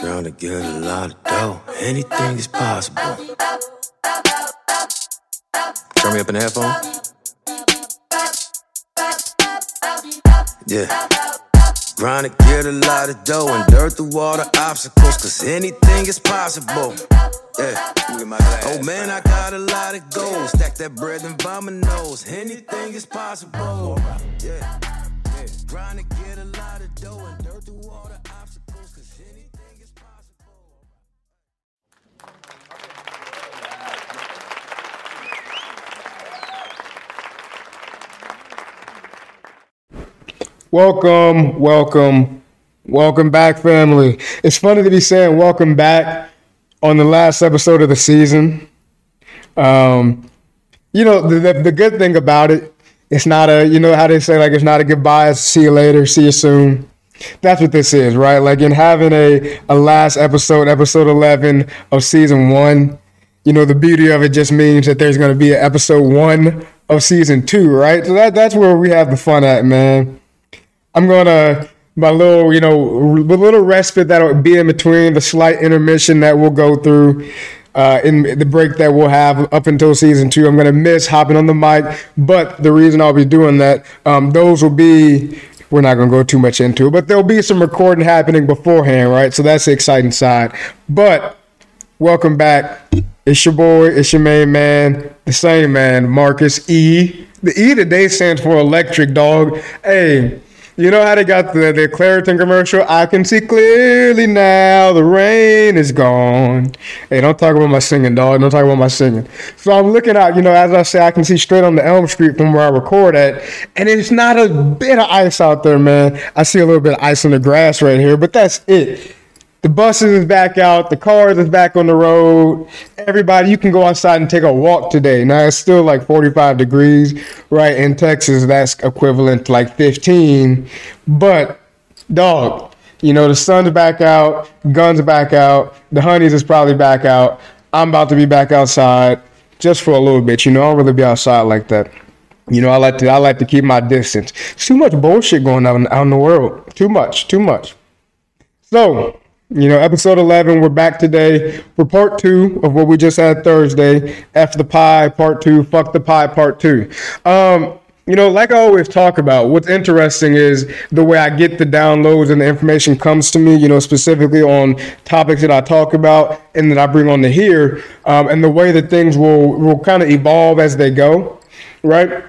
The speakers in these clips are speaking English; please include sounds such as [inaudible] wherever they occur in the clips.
Trying to get a lot of dough. Anything is possible. Turn me up in the headphone. Yeah. Trying to get a lot of dough and dirt through all the obstacles, cause anything is possible. Yeah. Oh man, I got a lot of goals. Stack that bread and vomit nose. Anything is possible. Yeah. yeah. Welcome, welcome, welcome back, family. It's funny to be saying welcome back on the last episode of the season. Um, you know, the, the, the good thing about it, it's not a, you know how they say, like, it's not a goodbye, it's see you later, see you soon. That's what this is, right? Like, in having a, a last episode, episode 11 of season one, you know, the beauty of it just means that there's going to be an episode one of season two, right? So that, that's where we have the fun at, man. I'm gonna my little, you know, the little respite that'll be in between the slight intermission that we'll go through uh, in the break that we'll have up until season two. I'm gonna miss hopping on the mic, but the reason I'll be doing that, um, those will be. We're not gonna go too much into it, but there'll be some recording happening beforehand, right? So that's the exciting side. But welcome back. It's your boy, it's your main man, the same man, Marcus E. The E today stands for electric dog. Hey, you know how they got the, the Claritin commercial? I can see clearly now the rain is gone. Hey, don't talk about my singing, dog. Don't talk about my singing. So I'm looking out, you know, as I say, I can see straight on the Elm Street from where I record at, and it's not a bit of ice out there, man. I see a little bit of ice on the grass right here, but that's it. The buses is back out. The cars is back on the road. Everybody, you can go outside and take a walk today. Now it's still like 45 degrees, right? In Texas, that's equivalent to like 15. But dog, you know the sun's back out, guns back out, the honeys is probably back out. I'm about to be back outside just for a little bit. You know, I don't really be outside like that. You know, I like to I like to keep my distance. It's too much bullshit going on out in the world. Too much, too much. So, you know, episode 11, we're back today for part two of what we just had Thursday. F the pie, part two, fuck the pie, part two. Um, you know, like I always talk about, what's interesting is the way I get the downloads and the information comes to me, you know, specifically on topics that I talk about and that I bring on to here, um, and the way that things will, will kind of evolve as they go, right?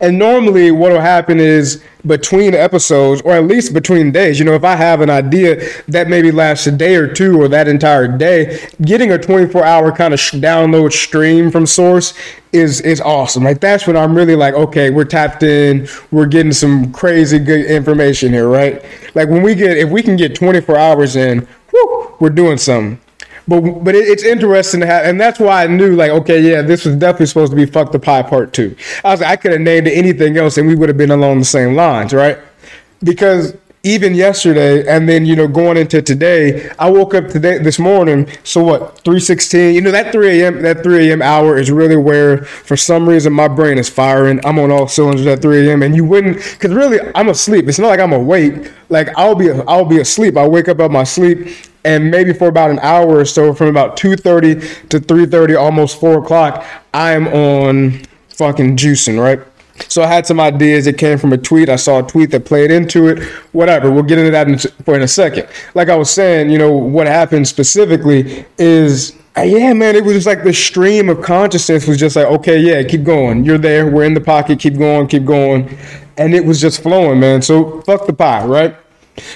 And normally, what will happen is between episodes, or at least between days, you know, if I have an idea that maybe lasts a day or two or that entire day, getting a 24 hour kind of sh- download stream from source is is awesome. Like that's when I'm really like, okay, we're tapped in, we're getting some crazy good information here, right? Like when we get, if we can get 24 hours in, whew, we're doing something. But but it, it's interesting to have, and that's why I knew like, okay, yeah, this was definitely supposed to be "fuck the pie" part two. I was like, I could have named it anything else, and we would have been along the same lines, right? Because even yesterday, and then you know going into today, I woke up today this morning. So what? Three sixteen. You know that three a.m. that three a.m. hour is really where, for some reason, my brain is firing. I'm on all cylinders at three a.m. And you wouldn't, because really, I'm asleep. It's not like I'm awake. Like I'll be I'll be asleep. I wake up out my sleep and maybe for about an hour or so from about 2.30 to 3.30 almost 4 o'clock i am on fucking juicing right so i had some ideas it came from a tweet i saw a tweet that played into it whatever we'll get into that in, for in a second like i was saying you know what happened specifically is uh, yeah, man, it was just like the stream of consciousness was just like, okay, yeah, keep going. You're there. We're in the pocket. Keep going, keep going. And it was just flowing, man. So fuck the pie, right?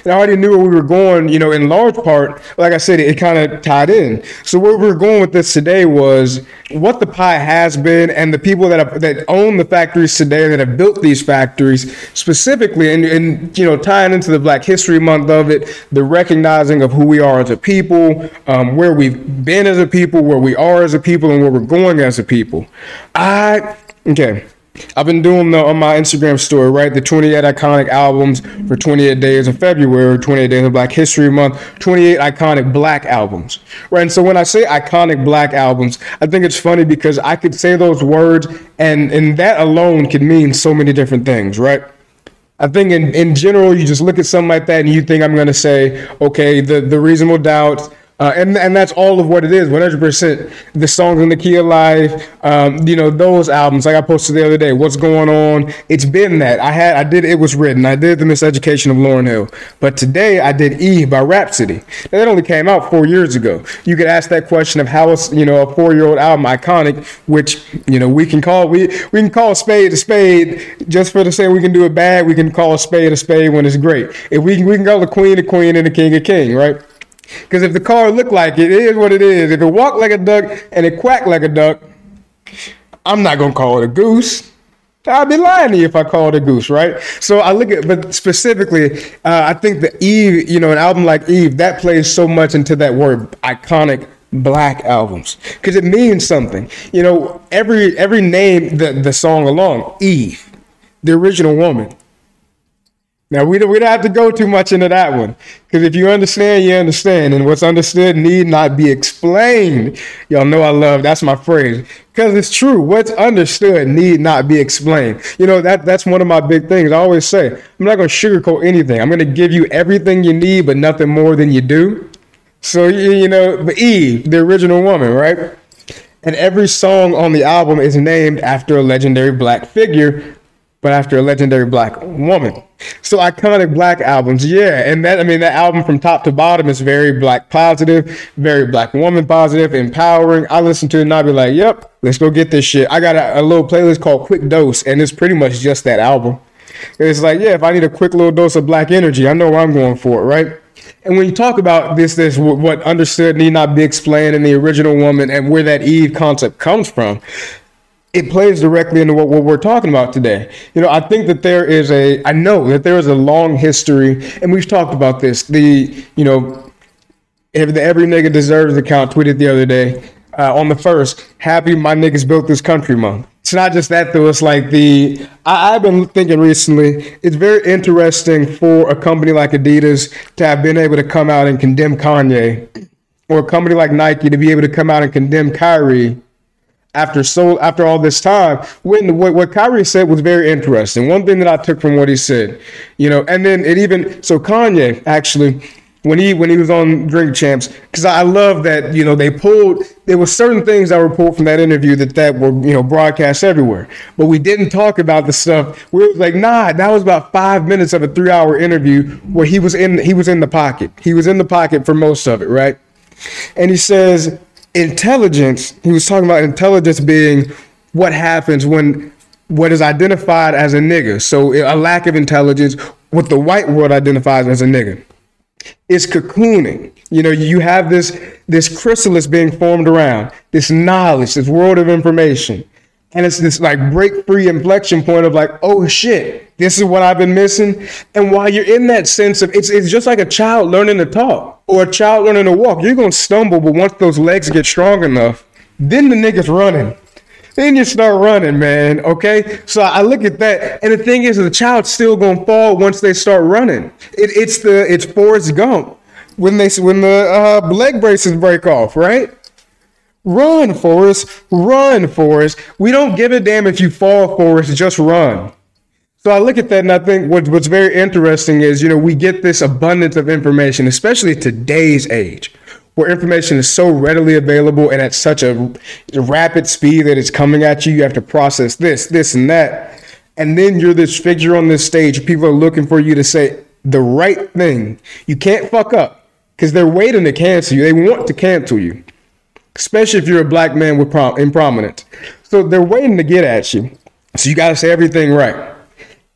And I already knew where we were going, you know, in large part, like I said, it, kind of tied in. So where we were going with this today was what the pie has been and the people that have, that own the factories today that have built these factories specifically and, and you know tying into the Black History Month of it, the recognizing of who we are as a people, um, where we've been as a people, where we are as a people, and where we're going as a people. I okay. I've been doing the on my Instagram story, right? The 28 iconic albums for 28 days of February, 28 days of Black History Month, 28 iconic black albums, right? And so when I say iconic black albums, I think it's funny because I could say those words and and that alone could mean so many different things, right? I think in, in general, you just look at something like that and you think I'm to say, okay, the, the reasonable doubt, uh, and and that's all of what it is, 100%. The songs in the key of life, um, you know, those albums. Like I posted the other day, what's going on? It's been that I had, I did. It was written. I did the Miseducation of Lauryn Hill, but today I did Eve by Rapsody. Now, that only came out four years ago. You could ask that question of how is you know a four year old album iconic, which you know we can call we we can call a spade a spade just for the same. We can do it bad. We can call a spade a spade when it's great. If we can, we can call the queen a queen and the king a king, right? Because if the car look like it, it is what it is. If it walk like a duck and it quack like a duck, I'm not gonna call it a goose. I'd be lying to you if I called it a goose, right? So I look at, but specifically, uh, I think the Eve, you know, an album like Eve, that plays so much into that word iconic black albums because it means something. You know, every every name the the song along, Eve, the original woman. Now we don't, we don't have to go too much into that one because if you understand, you understand, and what's understood need not be explained. Y'all know I love that's my phrase because it's true. What's understood need not be explained. You know that that's one of my big things. I always say I'm not going to sugarcoat anything. I'm going to give you everything you need, but nothing more than you do. So you, you know, but Eve, the original woman, right? And every song on the album is named after a legendary black figure but after a legendary black woman. So iconic black albums, yeah. And that, I mean, that album from top to bottom is very black positive, very black woman positive, empowering. I listen to it and I'll be like, yep, let's go get this shit. I got a, a little playlist called Quick Dose, and it's pretty much just that album. It's like, yeah, if I need a quick little dose of black energy, I know where I'm going for it, right? And when you talk about this, this what understood need not be explained in the original woman and where that Eve concept comes from, it plays directly into what, what we're talking about today. You know, I think that there is a, I know that there is a long history, and we've talked about this. The, you know, every, every nigga deserves account tweeted the other day uh, on the first, happy my niggas built this country month. It's not just that though. It's like the I, I've been thinking recently. It's very interesting for a company like Adidas to have been able to come out and condemn Kanye, or a company like Nike to be able to come out and condemn Kyrie after so after all this time when what, what Kyrie said was very interesting. One thing that I took from what he said, you know, and then it even so Kanye actually when he when he was on Drink Champs because I love that you know they pulled there were certain things that were pulled from that interview that that were you know broadcast everywhere, but we didn't talk about the stuff. We were like, nah, that was about five minutes of a three hour interview where he was in he was in the pocket. He was in the pocket for most of it, right? And he says intelligence, he was talking about intelligence being what happens when what is identified as a nigga. So a lack of intelligence, what the white world identifies as a nigga. It's cocooning. You know, you have this this chrysalis being formed around this knowledge, this world of information. And it's this like break free inflection point of like, oh shit, this is what I've been missing. And while you're in that sense of it's it's just like a child learning to talk or a child learning to walk. You're gonna stumble, but once those legs get strong enough, then the nigga's running. Then you start running, man. Okay. So I look at that, and the thing is, the child's still gonna fall once they start running. It, it's the it's Forrest Gump when they when the uh, leg braces break off, right? Run, Forrest. Run, Forrest. We don't give a damn if you fall, Forrest. Just run. So I look at that and I think what, what's very interesting is, you know, we get this abundance of information, especially today's age, where information is so readily available and at such a rapid speed that it's coming at you. You have to process this, this, and that. And then you're this figure on this stage. People are looking for you to say the right thing. You can't fuck up because they're waiting to cancel you. They want to cancel you especially if you're a black man with prom- in prominence. So they're waiting to get at you. So you got to say everything right.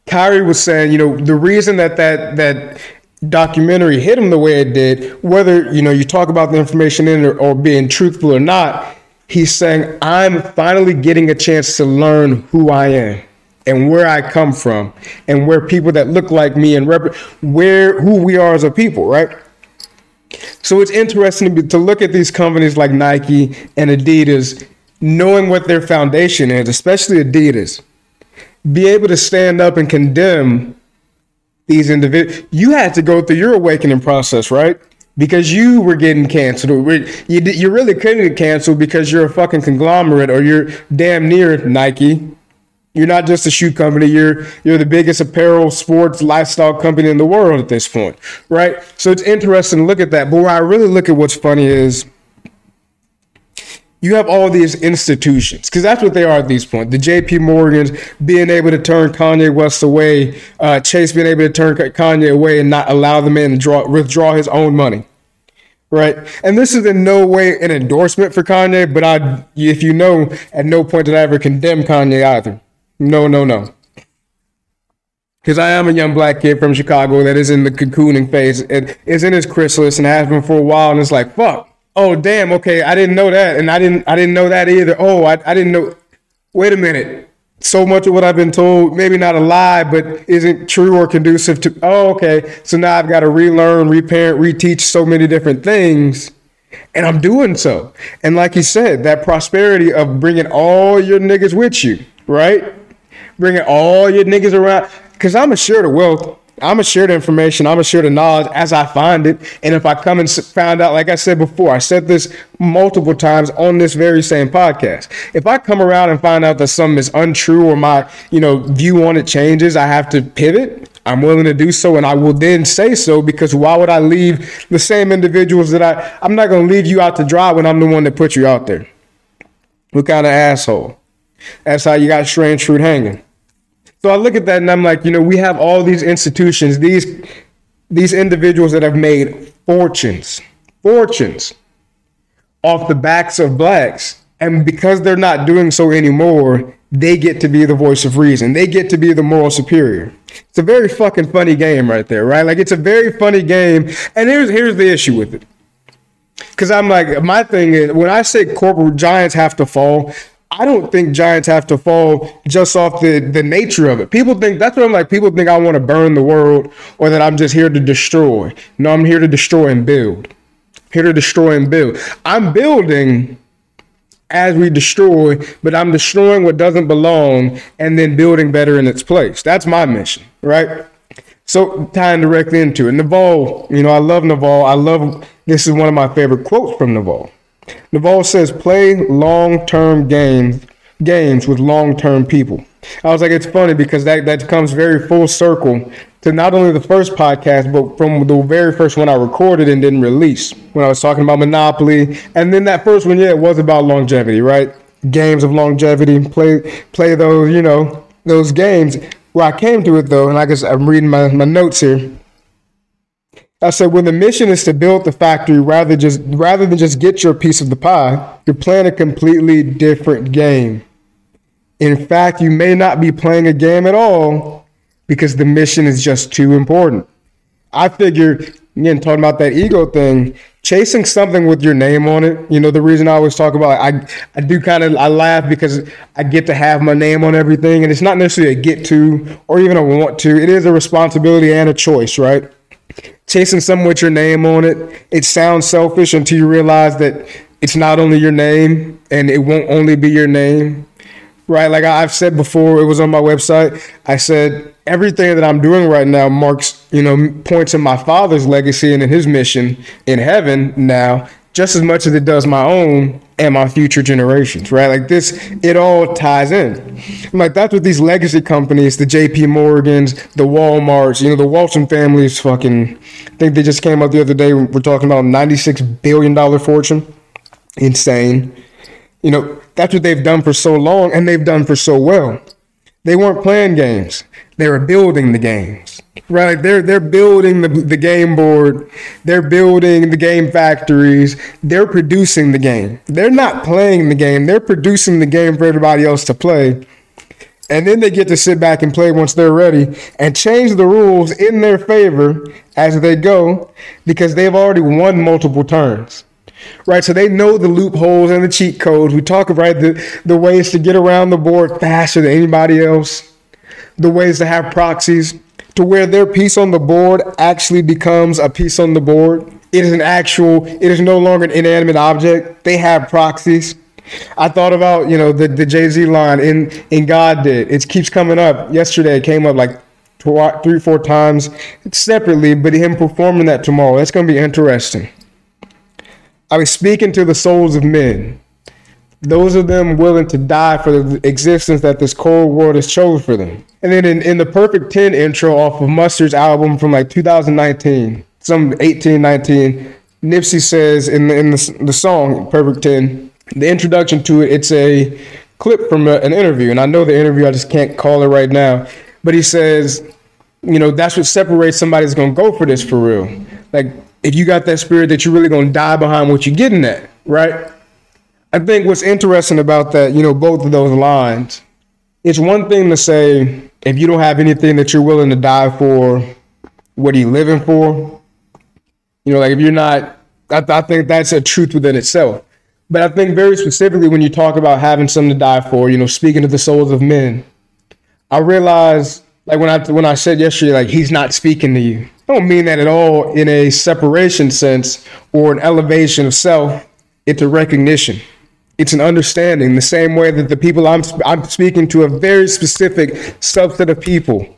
Kyrie was saying, you know, the reason that that that documentary hit him the way it did, whether you know you talk about the information in it or being truthful or not, he's saying I'm finally getting a chance to learn who I am and where I come from and where people that look like me and rep- where who we are as a people, right? So it's interesting to look at these companies like Nike and Adidas, knowing what their foundation is, especially Adidas, be able to stand up and condemn these individuals. You had to go through your awakening process, right? Because you were getting canceled. You, really couldn't get canceled because you're a fucking conglomerate or you're damn near Nike You're not just a shoe company. You're you're the biggest apparel, sports, lifestyle company in the world at this point, right? So it's interesting to look at that. But where I really look at what's funny is you have all these institutions because that's what they are at this point. The J.P. Morgans being able to turn Kanye West away, uh, Chase being able to turn Kanye away and not allow the man to draw withdraw his own money, right? And this is in no way an endorsement for Kanye, but I, if you know, at no point did I ever condemn Kanye either. No, no, no. Because I am a young black kid from Chicago that is in the cocooning phase and is in his chrysalis and has been for a while, and it's like fuck oh damn, okay, I didn't know that, and I didn't I didn't know that either. Oh, I, I didn't know. Wait a minute. So much of what I've been told, maybe not a lie, but isn't true or conducive to. Oh, okay. So now I've got to relearn, reparent, reteach so many different things, and I'm doing so. And like you said, that prosperity of bringing all your niggas with you, right? Bringing all your niggas around, because I'm a share the wealth I'm gonna share the information. I'm gonna share the knowledge as I find it. And if I come and found out, like I said before, I said this multiple times on this very same podcast. If I come around and find out that something is untrue or my, you know, view on it changes, I have to pivot. I'm willing to do so, and I will then say so because why would I leave the same individuals that I? I'm not gonna leave you out to dry when I'm the one that put you out there. What kind of asshole? That's how you got strange fruit hanging. So I look at that and I'm like, you know, we have all these institutions, these these individuals that have made fortunes, fortunes off the backs of blacks. And because they're not doing so anymore, they get to be the voice of reason. They get to be the moral superior. It's a very fucking funny game right there, right? Like it's a very funny game. And here's here's the issue with it. Cause I'm like, my thing is when I say corporate giants have to fall, I don't think Giants have to fall just off the, the nature of it. People think that's what I'm like. People think I want to burn the world or that I'm just here to destroy. No, I'm here to destroy and build. Here to destroy and build. I'm building as we destroy, but I'm destroying what doesn't belong and then building better in its place. That's my mission, right? So tying directly into it. Naval, you know, I love Naval. I love this is one of my favorite quotes from Naval. Naval says play long-term games games with long-term people. I was like, it's funny because that, that comes very full circle to not only the first podcast, but from the very first one I recorded and didn't release when I was talking about Monopoly. And then that first one, yeah, it was about longevity, right? Games of longevity, play play those, you know, those games. Where I came to it though, and I guess I'm reading my, my notes here. I said, when the mission is to build the factory rather just rather than just get your piece of the pie, you're playing a completely different game. In fact, you may not be playing a game at all because the mission is just too important. I figure, again, talking about that ego thing, chasing something with your name on it. You know, the reason I always talk about, I I do kind of I laugh because I get to have my name on everything, and it's not necessarily a get to or even a want to. It is a responsibility and a choice, right? Chasing something with your name on it, it sounds selfish until you realize that it's not only your name and it won't only be your name. Right? Like I've said before, it was on my website. I said everything that I'm doing right now marks, you know, points in my father's legacy and in his mission in heaven now just as much as it does my own and my future generations, right? Like this, it all ties in. I'm like that's what these legacy companies, the J.P. Morgans, the WalMarts, you know, the Walton family's fucking. I think they just came out the other day. We're talking about 96 billion dollar fortune. Insane. You know, that's what they've done for so long, and they've done for so well. They weren't playing games; they were building the games right? They're they're building the, the game board, they're building the game factories, they're producing the game. They're not playing the game, they're producing the game for everybody else to play. And then they get to sit back and play once they're ready and change the rules in their favor as they go because they've already won multiple turns. Right, so they know the loopholes and the cheat codes. We talk about the, the ways to get around the board faster than anybody else, the ways to have proxies, to where their piece on the board actually becomes a piece on the board. It is an actual, it is no longer an inanimate object. They have proxies. I thought about, you know, the, the Jay Z line in, in God did. It keeps coming up. Yesterday it came up like three, four times separately, but him performing that tomorrow, that's going to be interesting. I was speaking to the souls of men. those of them willing to die for the existence that this cold world has chosen for them. And then in, in the Perfect 10 intro off of Mustard's album from like 2019, some 18, 19, Nipsey says in the, in the, the song Perfect 10, the introduction to it, it's a clip from a, an interview. And I know the interview, I just can't call it right now. But he says, you know, that's what separates somebody that's going to go for this for real. Like, if you got that spirit that you're really going to die behind what you're getting at, right? I think what's interesting about that, you know, both of those lines, it's one thing to say, if you don't have anything that you're willing to die for, what are you living for? You know, like if you're not, I, I think that's a truth within itself. But I think very specifically when you talk about having something to die for, you know, speaking to the souls of men, I realize like when I when I said yesterday, like he's not speaking to you. I don't mean that at all in a separation sense or an elevation of self. It's a recognition. It's an understanding. The same way that the people I'm I'm speaking to a very specific subset of people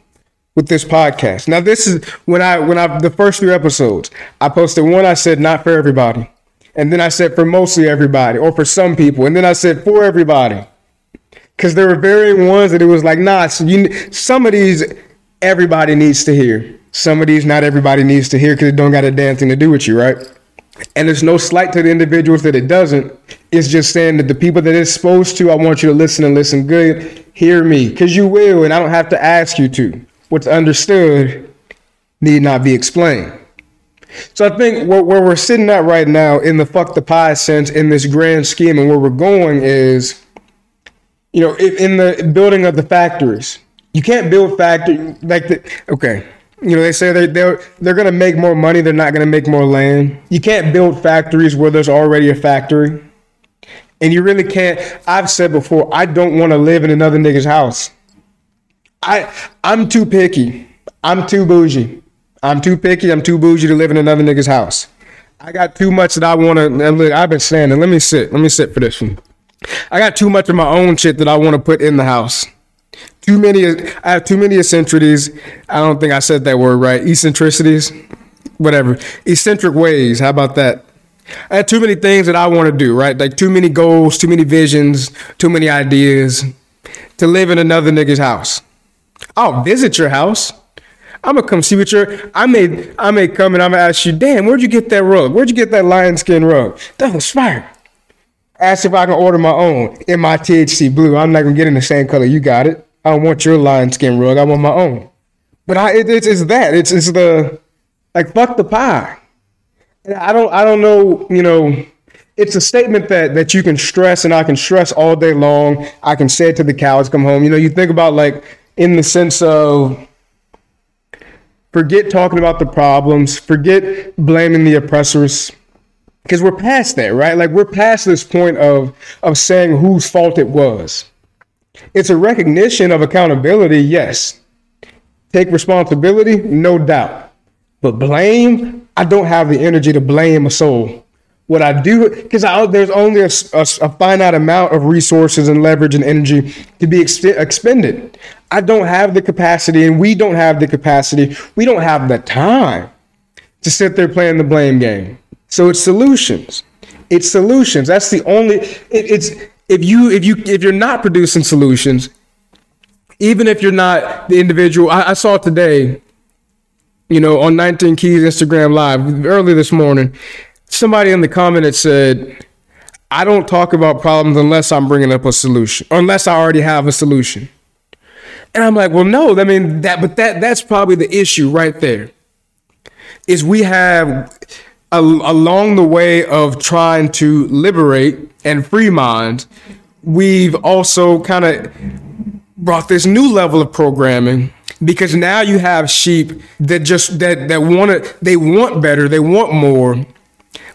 with this podcast. Now, this is when I when I the first few episodes I posted one. I said not for everybody, and then I said for mostly everybody or for some people, and then I said for everybody because there were varying ones that it was like, nah, so you, some of these everybody needs to hear. Some of these not everybody needs to hear because it don't got a damn thing to do with you, right? And there's no slight to the individuals that it doesn't. It's just saying that the people that it's supposed to, I want you to listen and listen good. Hear me, because you will, and I don't have to ask you to. What's understood need not be explained. So I think where, where we're sitting at right now in the fuck the pie sense in this grand scheme and where we're going is you know, in the building of the factories, you can't build factory like the okay. You know, they say they they're they're gonna make more money. They're not gonna make more land. You can't build factories where there's already a factory, and you really can't. I've said before, I don't want to live in another nigga's house. I I'm too picky. I'm too bougie. I'm too picky. I'm too bougie to live in another nigga's house. I got too much that I want to. Look, I've been standing. Let me sit. Let me sit for this one. I got too much of my own shit that I want to put in the house. Too many. I have too many eccentricities. I don't think I said that word right. Eccentricities, whatever. Eccentric ways. How about that? I had too many things that I want to do. Right, like too many goals, too many visions, too many ideas to live in another nigga's house. I'll visit your house. I'm gonna come see what you're. I may, I may come and I'm gonna ask you, damn, where'd you get that rug? Where'd you get that lion skin rug? That was fire. Ask if I can order my own in my THC blue. I'm not gonna get in the same color. You got it. I don't want your lion skin rug. I want my own. But I, it, it's, it's that. It's, it's the like fuck the pie. I don't, I don't know. You know, it's a statement that that you can stress, and I can stress all day long. I can say it to the cows come home. You know, you think about like in the sense of forget talking about the problems, forget blaming the oppressors because we're past that, right? Like we're past this point of of saying whose fault it was. It's a recognition of accountability, yes. Take responsibility, no doubt. But blame, I don't have the energy to blame a soul. What I do, because there's only a, a, a, finite amount of resources and leverage and energy to be ex- expended. I don't have the capacity, and we don't have the capacity. We don't have the time to sit there playing the blame game. So it's solutions. It's solutions. That's the only. It, it's if you if you if you're not producing solutions, even if you're not the individual. I, I saw today, you know, on 19 Keys Instagram Live early this morning, somebody in the comment had said, "I don't talk about problems unless I'm bringing up a solution, unless I already have a solution." And I'm like, well, no, I mean that, but that that's probably the issue right there. Is we have along the way of trying to liberate and free minds, we've also kind of brought this new level of programming because now you have sheep that just that that want it they want better they want more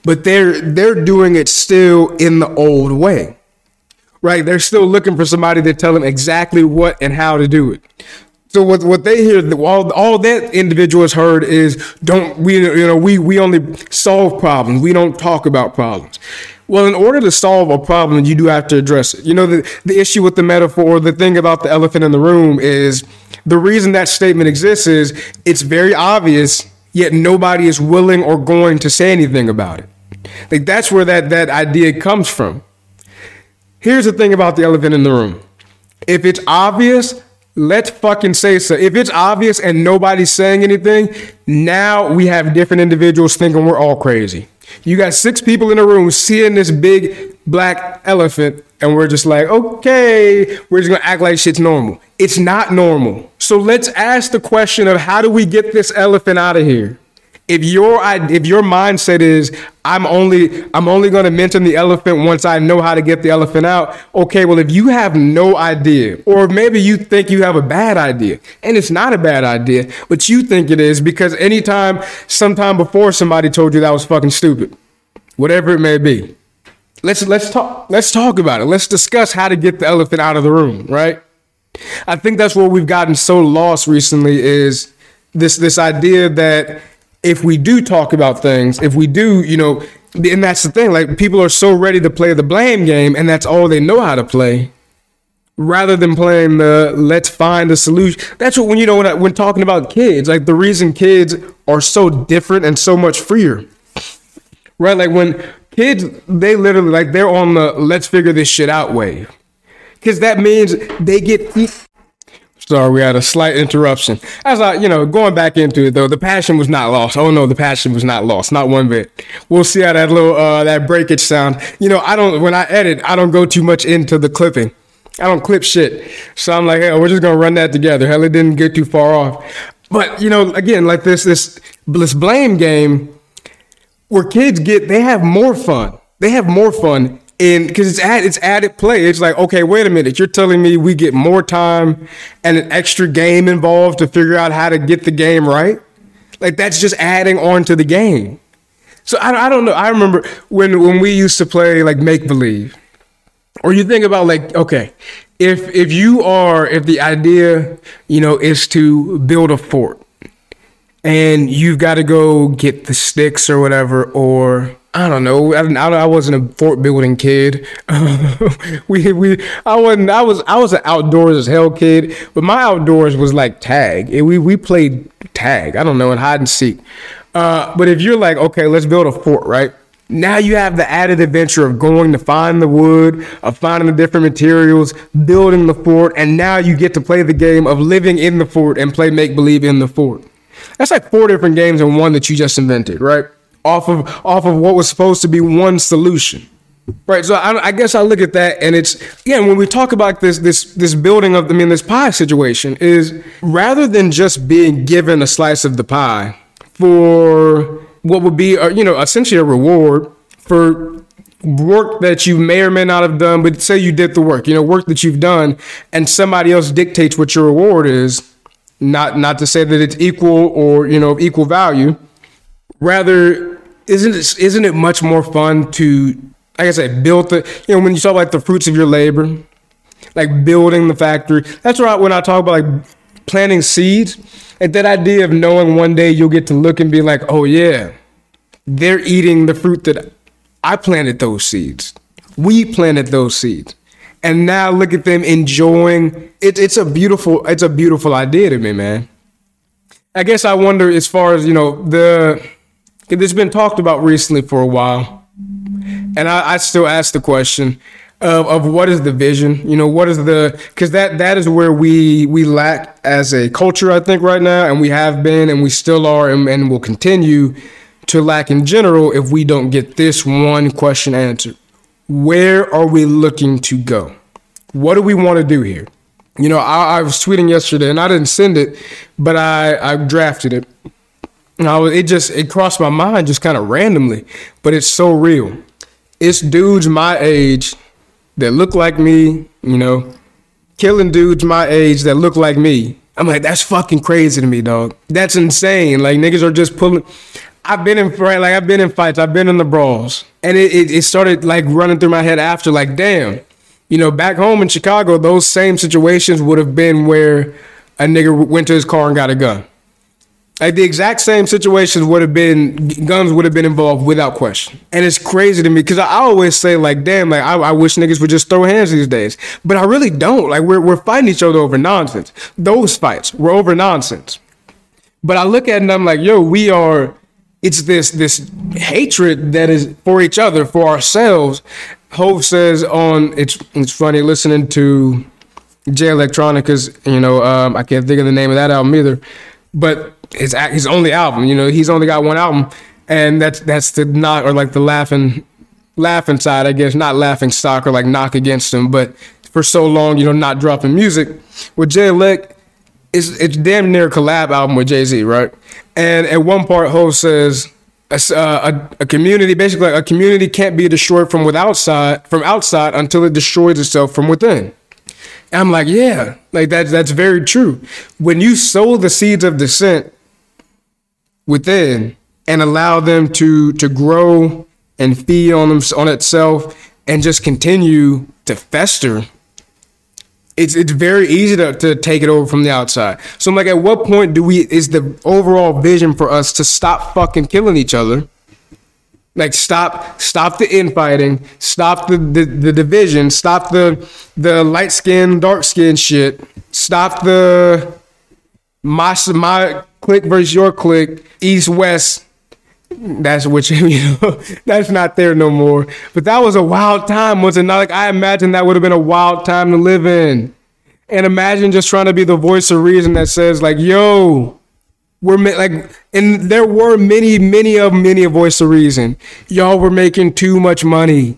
but they're they're doing it still in the old way right they're still looking for somebody to tell them exactly what and how to do it so what what they hear, all all that individual has heard is don't we you know we we only solve problems. We don't talk about problems. Well, in order to solve a problem, you do have to address it. You know the the issue with the metaphor, the thing about the elephant in the room is the reason that statement exists is it's very obvious, yet nobody is willing or going to say anything about it. Like that's where that that idea comes from Here's the thing about the elephant in the room. If it's obvious, let's fucking say so. If it's obvious and nobody's saying anything, now we have different individuals thinking we're all crazy. You got six people in a room seeing this big black elephant, and we're just like, okay, we're just gonna act like shit's normal. It's not normal. So let's ask the question of how do we get this elephant out of here? If your if your mindset is I'm only I'm only going to mention the elephant once I know how to get the elephant out. Okay, well if you have no idea or maybe you think you have a bad idea and it's not a bad idea, but you think it is because anytime sometime before somebody told you that was fucking stupid. Whatever it may be. Let's let's talk let's talk about it. Let's discuss how to get the elephant out of the room, right? I think that's where we've gotten so lost recently is this this idea that if we do talk about things, if we do, you know, and that's the thing, like people are so ready to play the blame game and that's all they know how to play rather than playing the let's find a solution. That's what when you know when, I, when talking about kids, like the reason kids are so different and so much freer. Right? Like when kids they literally like they're on the let's figure this shit out wave. Cuz that means they get Sorry, we had a slight interruption. As I, you know, going back into it though, the passion was not lost. Oh no, the passion was not lost, not one bit. We'll see how that little uh, that breakage sound. You know, I don't when I edit, I don't go too much into the clipping. I don't clip shit. So I'm like, hey, we're just gonna run that together. Hell, it didn't get too far off. But you know, again, like this this this blame game, where kids get they have more fun. They have more fun and because it's at it's added play. It's like, okay, wait a minute. You're telling me we get more time and an extra game involved to figure out how to get the game right? Like that's just adding on to the game. So I, I don't know. I remember when when we used to play like make believe, or you think about like, okay, if if you are if the idea you know is to build a fort, and you've got to go get the sticks or whatever, or I don't know. I, I, wasn't a fort building kid. [laughs] we we I wasn't. I was I was an outdoors as hell kid. But my outdoors was like tag. We we played tag. I don't know and hide and seek. Uh, but if you're like, okay, let's build a fort, right? Now you have the added adventure of going to find the wood, of finding the different materials, building the fort, and now you get to play the game of living in the fort and play make believe in the fort. That's like four different games in one that you just invented, right? Off of off of what was supposed to be one solution. Right, so I, I, guess I look at that, and it's again when we talk about this this this building of I mean this pie situation is rather than just being given a slice of the pie for what would be a, you know essentially a reward for work that you may or may not have done, but say you did the work, you know, work that you've done, and somebody else dictates what your reward is. Not not to say that it's equal or you know equal value, rather isn't it, isn't it much more fun to, like I said, build the, you know, when you talk about the fruits of your labor, like building the factory. That's right. When I talk about like planting seeds, like that idea of knowing one day you'll get to look and be like, oh yeah, they're eating the fruit that I planted those seeds. We planted those seeds. And now look at them enjoying it. It's a beautiful, it's a beautiful idea to me, man. I guess I wonder as far as, you know, the it's been talked about recently for a while, and I, I still ask the question of, of what is the vision? You know, what is the because that that is where we we lack as a culture, I think, right now, and we have been, and we still are, and, and will continue to lack in general if we don't get this one question answered. Where are we looking to go? What do we want to do here? You know, I, I was tweeting yesterday, and I didn't send it, but I I drafted it no, it just it crossed my mind just kind of randomly, but it's so real. It's dudes my age that look like me, you know, killing dudes my age that look like me. I'm like, that's fucking crazy to me, dog. That's insane. Like niggas are just pulling. I've been in like I've been in fights. I've been in the brawls, and it, it, it started like running through my head after. Like, damn, you know, back home in Chicago, those same situations would have been where a nigga went to his car and got a gun. Like the exact same situations would have been guns would have been involved without question. And it's crazy to me because I always say like, damn, like I, I, wish niggas would just throw hands these days. But I really don't. Like we're we're fighting each other over nonsense. Those fights were over nonsense. But I look at it and I'm like, yo, we are it's this this hatred that is for each other, for ourselves. Hove says on it's it's funny listening to Jay Electronica's, you know, um, I can't think of the name of that album either, but his his only album, you know, he's only got one album, and that's that's the knock or like the laughing laughing side, I guess, not laughing stock or like knock against him, but for so long, you know, not dropping music. With Jay Elec, it's it's damn near a collab album with Jay Z, right? And at one part, Hove says a, uh, a, a, community, basically, a community can't be destroyed from without side, from outside until it destroys itself from within. And I'm like, yeah, like that's that's very true. When you sow the seeds of dissent within and allow them to to grow and feed on them on itself and just continue to fester it's it's very easy to, to take it over from the outside. So I'm like, at what point do we is the overall vision for us to stop fucking killing each other? Like stop stop the infighting, stop the, the, the division, stop the the light skin, dark skin shit, stop the my my click versus your click, east west. That's which [laughs] you know that's not there no more. But that was a wild time, was it not? Like I imagine that would have been a wild time to live in. And imagine just trying to be the voice of reason that says like, "Yo, we're ma- like," and there were many, many of many a voice of reason. Y'all were making too much money,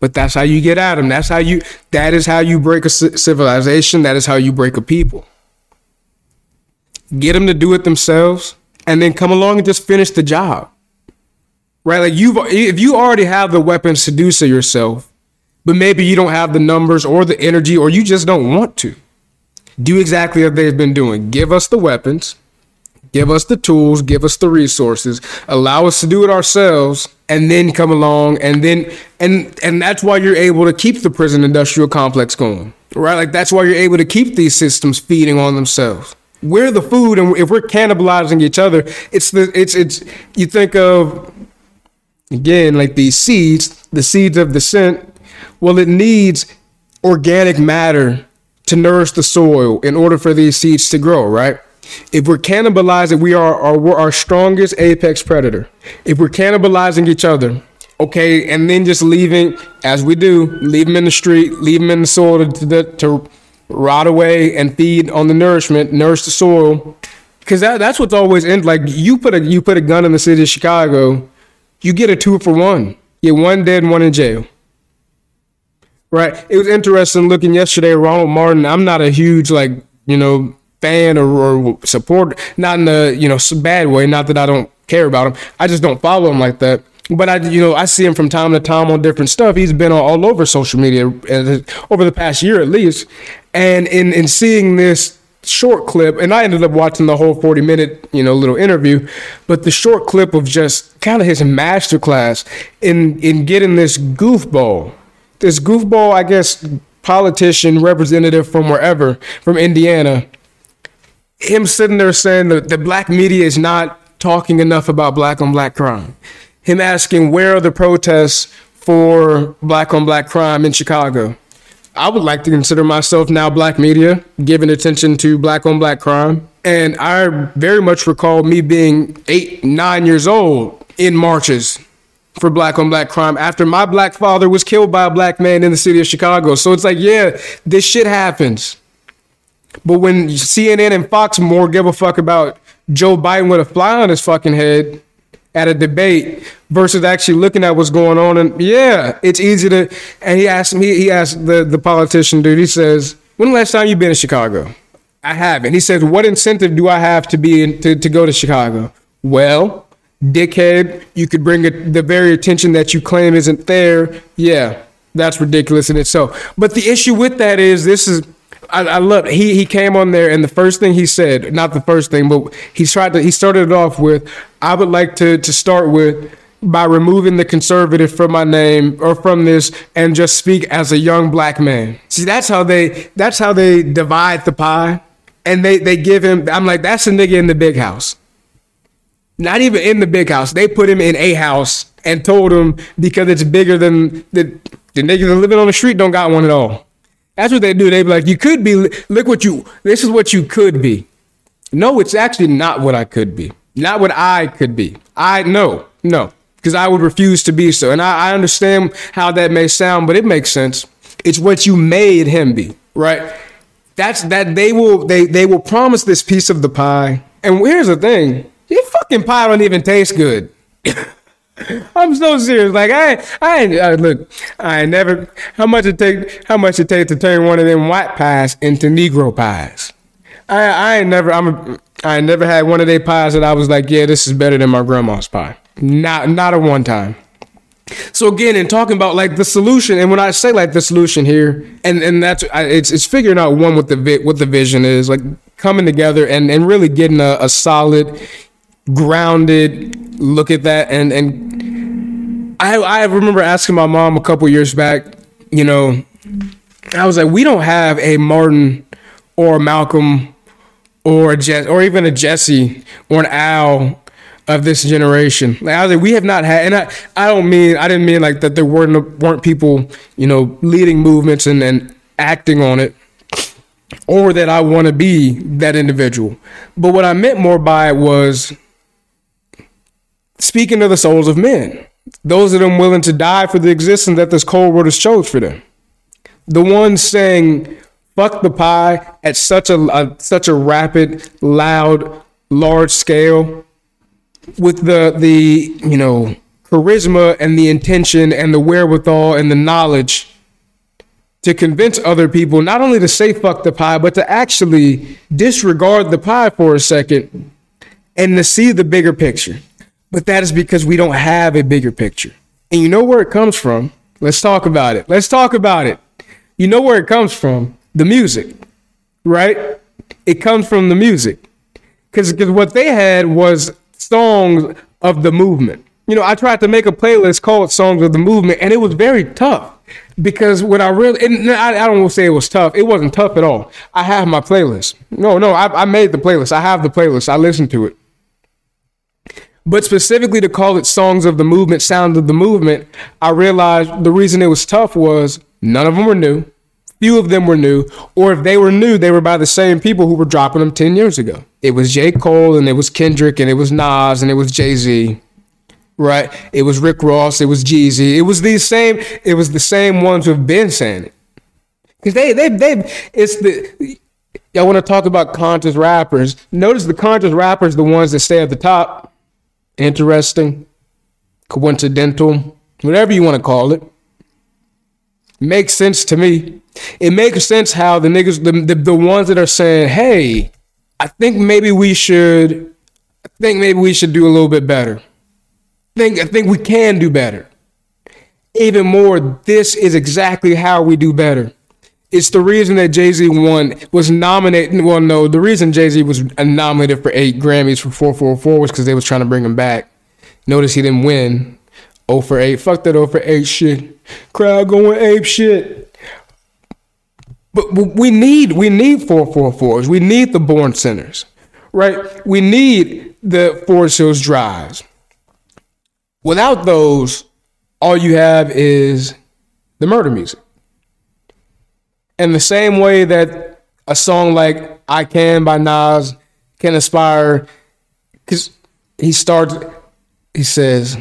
but that's how you get at them. That's how you. That is how you break a civilization. That is how you break a people. Get them to do it themselves, and then come along and just finish the job. Right? Like you've if you already have the weapons to do so yourself but maybe you don't have the numbers or the energy or you just don't want to. Do exactly what they've been doing. Give us the weapons, give us the tools, give us the resources, allow us to do it ourselves, and then come along and then and and that's why you're able to keep the prison industrial complex going. Right? Like that's why you're able to keep these systems feeding on themselves. We're the food and if we're cannibalizing each other, it's the it's it's you think of again like these seeds, the seeds of dissent well, it needs organic matter to nourish the soil in order for these seeds to grow, right? If we're cannibalizing, we are our, our strongest apex predator. If we're cannibalizing each other, okay, and then just leaving, as we do, leave them in the street, leave them in the soil to, to, to rot away and feed on the nourishment, nourish the soil. Because that, that's what's always in. Like you put a you put a gun in the city of Chicago, you get a two for one. You get one dead and one in jail. Right. It was interesting looking yesterday. Roland Martin. I'm not a huge like you know fan or, or support. Not in the you know bad way. Not that I don't care about him. I just don't follow him like that. But I, you know, I see him from time to time on different stuff. He's been all over social media uh, over the past year at least. And in in seeing this short clip, and I ended up watching the whole 40 minute, you know, little interview, but the short clip of just kind of his masterclass in in getting this goofball this goofball, I guess, politician, representative from wherever, from Indiana, him sitting there saying that the black media is not talking enough about black on black crime. Him asking where are the protests for black on black crime in Chicago. I would like to consider myself now black media, giving attention to black on black crime. And I very much recall me being eight, nine years old in marches for black on black crime after my black father was killed by a black man in the city of Chicago. So it's like, yeah, this shit happens. But when CNN and Fox more give a fuck about Joe Biden with a fly on his fucking head at a debate versus actually looking at what's going on, and yeah, it's easy to. And he asked me, he asked the the politician dude. He says, "When the last time you been in Chicago?" I haven't. He says, "What incentive do I have to be in, to to go to Chicago?" Well, dickhead, you could bring the very attention that you claim isn't there. Yeah, that's ridiculous in itself. But the issue with that is this is I, I love he he came on there and the first thing he said, not the first thing, but he tried to he started it off with, I would like to to start with by removing the conservative from my name or from this and just speak as a young black man. See, that's how they that's how they divide the pie. And they, they give him I'm like, that's a nigga in the big house. Not even in the big house. They put him in a house and told him because it's bigger than the the niggas living on the street don't got one at all. That's what they do. They be like, you could be. Look what you. This is what you could be. No, it's actually not what I could be. Not what I could be. I no, no, because I would refuse to be so. And I, I understand how that may sound, but it makes sense. It's what you made him be, right? That's that they will they they will promise this piece of the pie. And here's the thing: your fucking pie don't even taste good. [coughs] [laughs] I'm so serious. Like I, I, I look. I never. How much it take? How much it take to turn one of them white pies into Negro pies? I, I ain't never. I'm. A, I never had one of their pies that I was like, yeah, this is better than my grandma's pie. Not, not a one time. So again, in talking about like the solution, and when I say like the solution here, and and that's it's it's figuring out one what the what the vision is, like coming together and and really getting a, a solid, grounded look at that, and and I I remember asking my mom a couple years back, you know, I was like, we don't have a Martin or a Malcolm or a Je- or even a Jesse or an Al of this generation. Like I was like, we have not had, and I, I don't mean, I didn't mean like that there weren't weren't people, you know, leading movements and and acting on it, or that I want to be that individual. But what I meant more by it was speaking to the souls of men, those of them willing to die for the existence that this cold world has chose for them. The ones saying, fuck the pie at such a, a such a rapid, loud, large scale with the the you know charisma and the intention and the wherewithal and the knowledge to convince other people not only to say fuck the pie but to actually disregard the pie for a second and to see the bigger picture but that is because we don't have a bigger picture and you know where it comes from let's talk about it let's talk about it you know where it comes from the music, right? It comes from the music. Because what they had was songs of the movement. You know, I tried to make a playlist called Songs of the Movement, and it was very tough because when I really, and I, I don't want to say it was tough. It wasn't tough at all. I have my playlist. No, no, I, I made the playlist. I have the playlist. I listened to it. But specifically to call it Songs of the Movement, Sound of the Movement, I realized the reason it was tough was none of them were new few of them were new, or if they were new, they were by the same people who were dropping them 10 years ago. It was J. Cole, and it was Kendrick, and it was Nas, and it was Jay Z. Right? It was Rick Ross, it was Jeezy. It was these same, it was the same ones who've been saying it. Because they, they, they, it's the, y'all want to talk about conscious rappers. Notice the conscious rappers, the ones that stay at the top. Interesting, coincidental, whatever you want to call it. Makes sense to me. It makes sense how the niggas, the, the, the ones that are saying, hey, I think maybe we should, I think maybe we should do a little bit better. I think, I think we can do better. Even more, this is exactly how we do better. It's the reason that Jay Z won was nominated. Well, no, the reason Jay Z was nominated for eight Grammys for 444 was because they was trying to bring him back. Notice he didn't win. 0 for 8. Fuck that 0 for 8 shit. Crowd going ape shit. But we need we need 444s. We need the Born Sinners. Right? We need the Forest Hills drives. Without those, all you have is the murder music. And the same way that a song like I Can by Nas can inspire, because he starts, he says,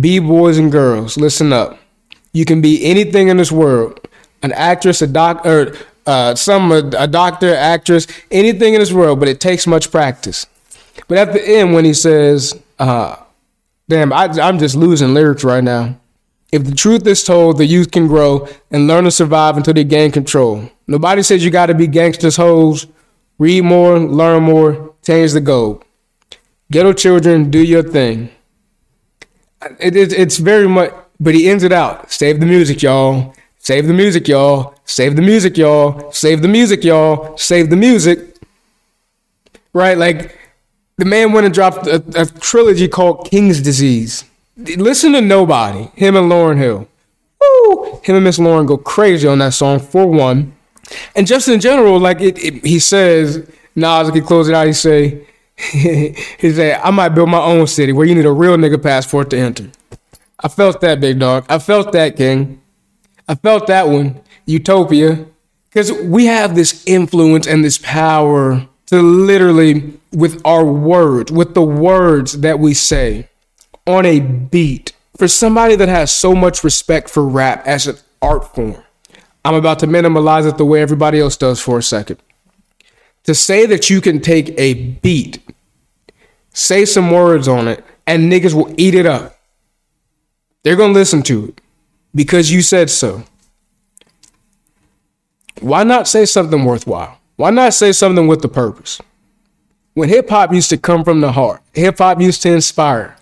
B boys and girls, listen up. You can be anything in this world an actress, a doctor, uh, some a doctor, actress, anything in this world, but it takes much practice. But at the end, when he says, uh, damn, I, I'm just losing lyrics right now. If the truth is told, the youth can grow and learn to survive until they gain control. Nobody says you got to be gangsters, hoes. Read more, learn more, change the goal. Ghetto children, do your thing. It, it, it's very much, but he ends it out. Save the music, y'all. Save the music, y'all. Save the music, y'all. Save the music, y'all. Save the music. Right? Like, the man went and dropped a, a trilogy called King's Disease. Listen to Nobody, him and Lauryn Hill. Woo! Him and Miss Lauryn go crazy on that song, for one. And just in general, like, it, it he says, Nas, can close it out, he say, [laughs] he said, I might build my own city where you need a real nigga passport to enter. I felt that, big dog. I felt that, King. I felt that one. Utopia. Because we have this influence and this power to literally, with our words, with the words that we say on a beat, for somebody that has so much respect for rap as an art form, I'm about to minimalize it the way everybody else does for a second. To say that you can take a beat, say some words on it, and niggas will eat it up. They're gonna listen to it because you said so. Why not say something worthwhile? Why not say something with the purpose? When hip hop used to come from the heart, hip hop used to inspire.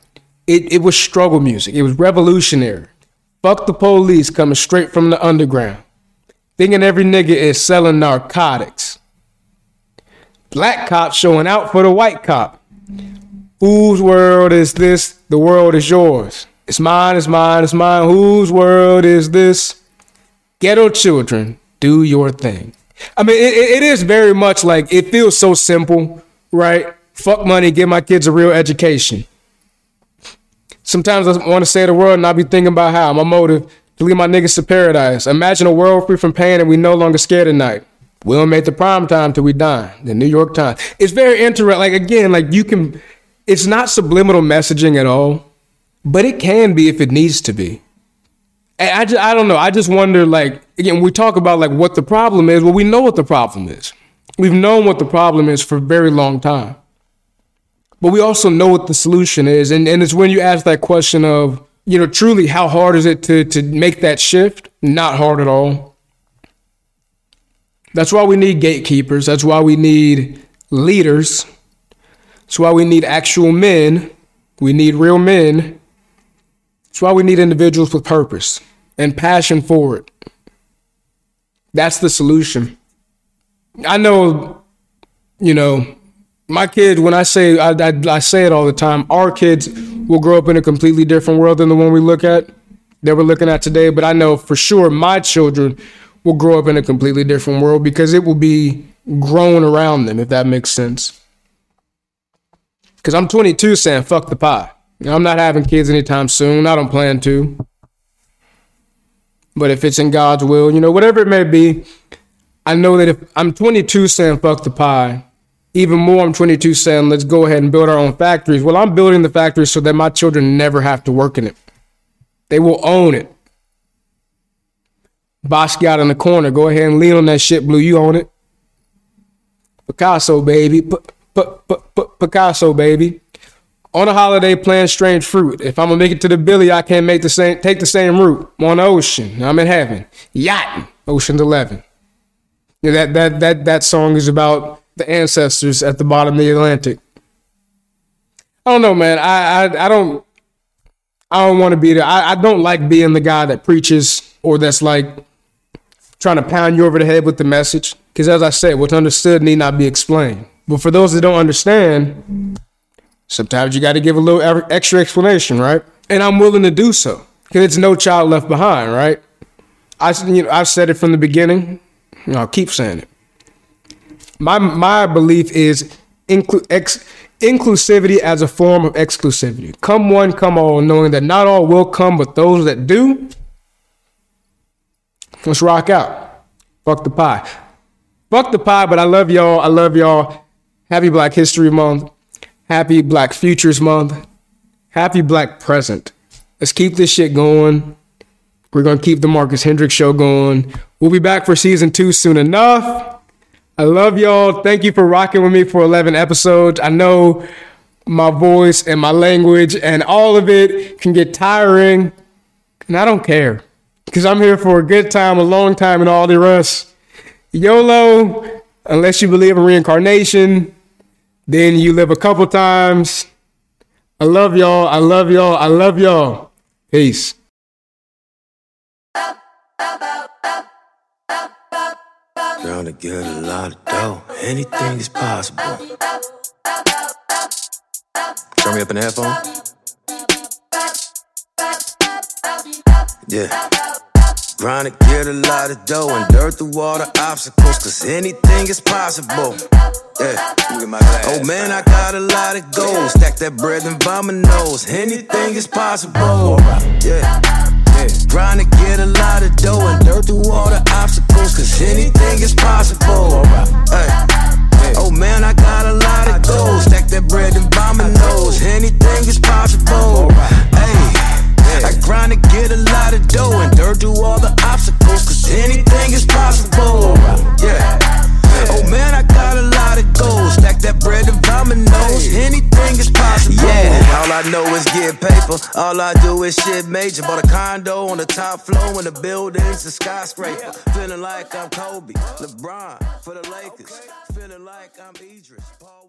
It, it was struggle music, it was revolutionary. Fuck the police coming straight from the underground. Thinking every nigga is selling narcotics. Black cop showing out for the white cop. Whose world is this? The world is yours. It's mine, it's mine, it's mine. Whose world is this? Ghetto children, do your thing. I mean, it, it is very much like it feels so simple, right? Fuck money, give my kids a real education. Sometimes I want to say the world and I'll be thinking about how my motive to lead my niggas to paradise. Imagine a world free from pain and we no longer scared at night. We don't make the prime time till we die. The New York Times. It's very interesting. Like again, like you can. It's not subliminal messaging at all, but it can be if it needs to be. And I just, I don't know. I just wonder. Like again, we talk about like what the problem is. Well, we know what the problem is. We've known what the problem is for a very long time. But we also know what the solution is. And, and it's when you ask that question of, you know, truly how hard is it to, to make that shift? Not hard at all. That's why we need gatekeepers. That's why we need leaders. That's why we need actual men. We need real men. That's why we need individuals with purpose and passion for it. That's the solution. I know, you know, my kids, when I say, I, I, I, say it all the time, our kids will grow up in a completely different world than the one we look at, that we're looking at today. But I know for sure my children will grow up in a completely different world because it will be grown around them, if that makes sense. Because I'm 22 saying, fuck the pie. I'm not having kids anytime soon. I don't plan to. But if it's in God's will, you know, whatever it may be, I know that if I'm 22 saying fuck the pie, even more I'm 22 saying let's go ahead and build our own factories. Well, I'm building the factories so that my children never have to work in it. They will own it. Basquiat in the corner, go ahead and lean on that shit, Blue. You own it. Picasso, baby. P- P- P- Picasso, baby. On a holiday, playing strange fruit. If I'm gonna make it to the Billy, I can't make the same. Take the same route. I'm on the ocean. I'm in heaven. Yachting. ocean Eleven. Yeah, that that that that song is about the ancestors at the bottom of the Atlantic. I don't know, man. I I, I don't I don't want to be there. I, I don't like being the guy that preaches or that's like trying to pound you over the head with the message. Because as I said, what's understood need not be explained. But for those that don't understand, sometimes you got to give a little extra explanation, right? And I'm willing to do so because it's no child left behind, right? I you know I've said it from the beginning. I'll keep saying it. My my belief is inclu- ex- inclusivity as a form of exclusivity. Come one, come all, knowing that not all will come, but those that do, let's rock out. Fuck the pie. Fuck the pie, but I love y'all. I love y'all. Happy Black History Month. Happy Black Futures Month. Happy Black Present. Let's keep this shit going. We're going to keep the Marcus Hendricks show going. We'll be back for season two soon enough. I love y'all. Thank you for rocking with me for 11 episodes. I know my voice and my language and all of it can get tiring, and I don't care because I'm here for a good time, a long time, and all the rest. YOLO, unless you believe in reincarnation, then you live a couple times. I love y'all. I love y'all. I love y'all. Peace. Girl, to get a lot of dough, anything is possible. Turn me up in the headphone. Yeah. Trying to get a lot of dough and dirt through all the obstacles, cause anything is possible. Yeah. Oh man, I got a lot of gold. Stack that bread and vomit nose. Anything is possible. Yeah. Trying to get a lot of dough and dirt through all the obstacles, cause anything is possible. Hey. Oh man, I got a lot of goals. Stack that bread and vomit nose. Anything is possible. Hey, I grind to get a lot of dough and dirt through all the obstacles. Cause anything is possible. Yeah. Oh man, I got a lot of goals. Stack that bread and vomit nose. Anything is possible. Yeah, all I know is get paper. All I do is shit major. Bought a condo on the top floor and the building's a skyscraper. Feeling like I'm Kobe, LeBron for the Lakers. Feeling like I'm Idris, Paul.